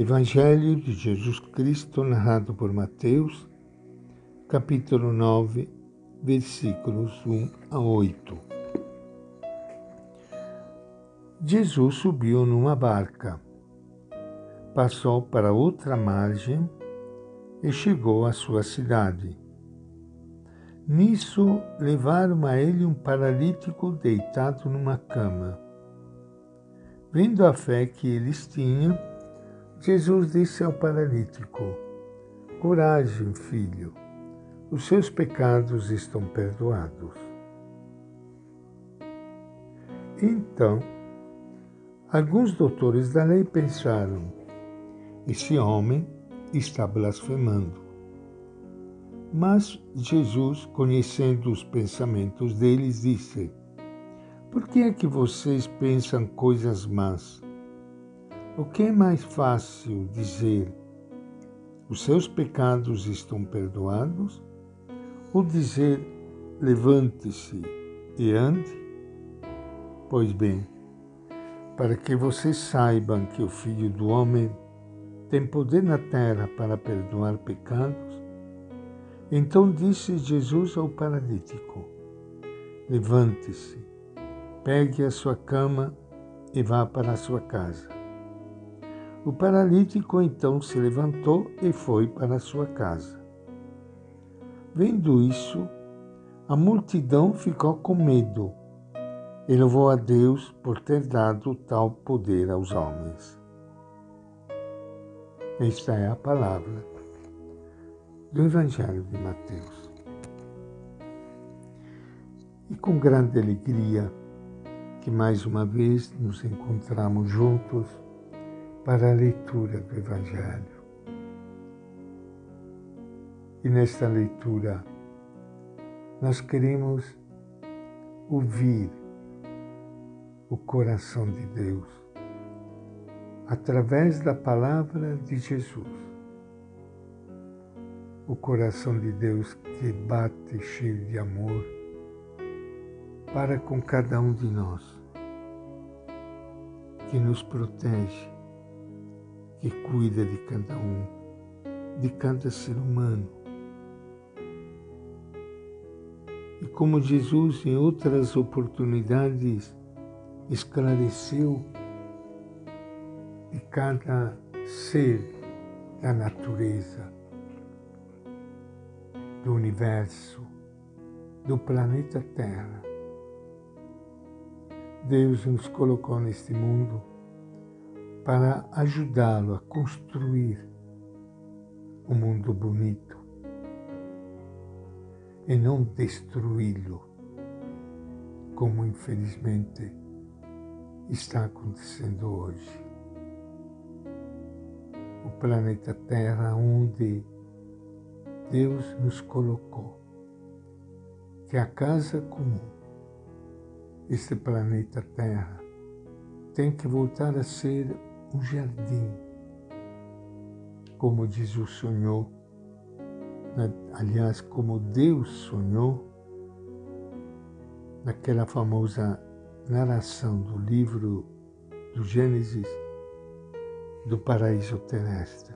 Evangelho de Jesus Cristo, narrado por Mateus, capítulo 9, versículos 1 a 8. Jesus subiu numa barca, passou para outra margem e chegou à sua cidade. Nisso levaram a ele um paralítico deitado numa cama. Vendo a fé que eles tinham, Jesus disse ao paralítico: Coragem, filho, os seus pecados estão perdoados. Então, alguns doutores da lei pensaram: esse homem está blasfemando. Mas Jesus, conhecendo os pensamentos deles, disse: Por que é que vocês pensam coisas más? O que é mais fácil dizer: os seus pecados estão perdoados? Ou dizer: levante-se e ande? Pois bem, para que vocês saibam que o Filho do Homem tem poder na terra para perdoar pecados, então disse Jesus ao paralítico: Levante-se, pegue a sua cama e vá para a sua casa. O paralítico então se levantou e foi para sua casa. Vendo isso, a multidão ficou com medo e louvou a Deus por ter dado tal poder aos homens. Esta é a palavra do Evangelho de Mateus. E com grande alegria que mais uma vez nos encontramos juntos para a leitura do Evangelho. E nesta leitura nós queremos ouvir o coração de Deus através da palavra de Jesus. O coração de Deus que bate cheio de amor para com cada um de nós, que nos protege que cuida de cada um, de cada ser humano. E como Jesus, em outras oportunidades, esclareceu de cada ser da natureza, do universo, do planeta Terra. Deus nos colocou neste mundo para ajudá-lo a construir um mundo bonito e não destruí-lo, como infelizmente está acontecendo hoje. O planeta Terra, onde Deus nos colocou, que é a casa comum, este planeta Terra, tem que voltar a ser um jardim, como Jesus sonhou, né? aliás, como Deus sonhou, naquela famosa narração do livro do Gênesis do paraíso terrestre.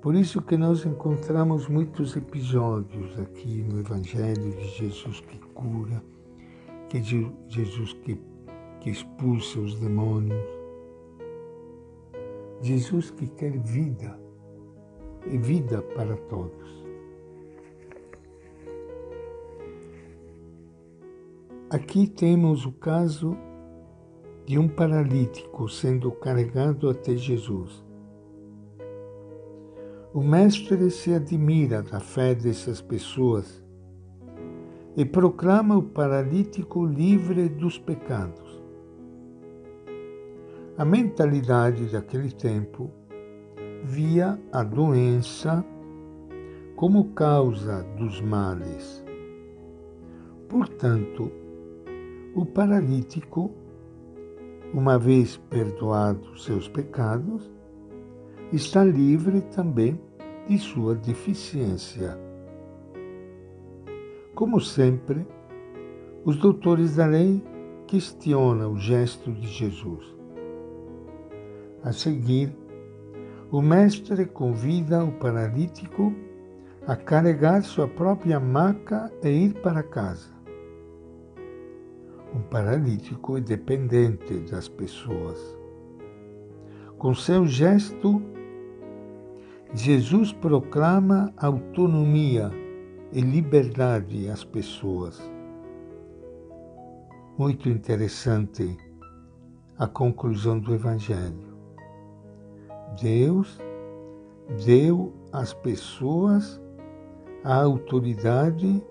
Por isso que nós encontramos muitos episódios aqui no Evangelho de Jesus que cura, que Jesus que, que expulsa os demônios, Jesus que quer vida e vida para todos. Aqui temos o caso de um paralítico sendo carregado até Jesus. O Mestre se admira da fé dessas pessoas e proclama o paralítico livre dos pecados. A mentalidade daquele tempo via a doença como causa dos males. Portanto, o paralítico, uma vez perdoados seus pecados, está livre também de sua deficiência. Como sempre, os doutores da lei questionam o gesto de Jesus. A seguir, o Mestre convida o paralítico a carregar sua própria maca e ir para casa. Um paralítico é dependente das pessoas. Com seu gesto, Jesus proclama autonomia e liberdade às pessoas. Muito interessante a conclusão do Evangelho. Deus deu às pessoas a autoridade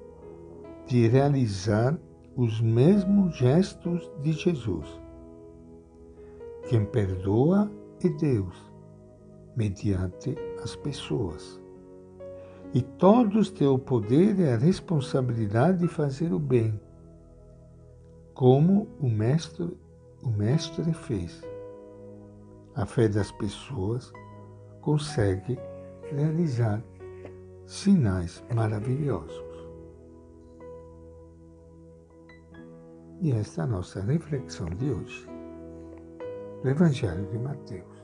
de realizar os mesmos gestos de Jesus. Quem perdoa é Deus, mediante as pessoas. E todos têm o poder e a responsabilidade de fazer o bem, como o mestre, o mestre fez. A fé das pessoas consegue realizar sinais maravilhosos. E esta é a nossa reflexão de hoje do Evangelho de Mateus.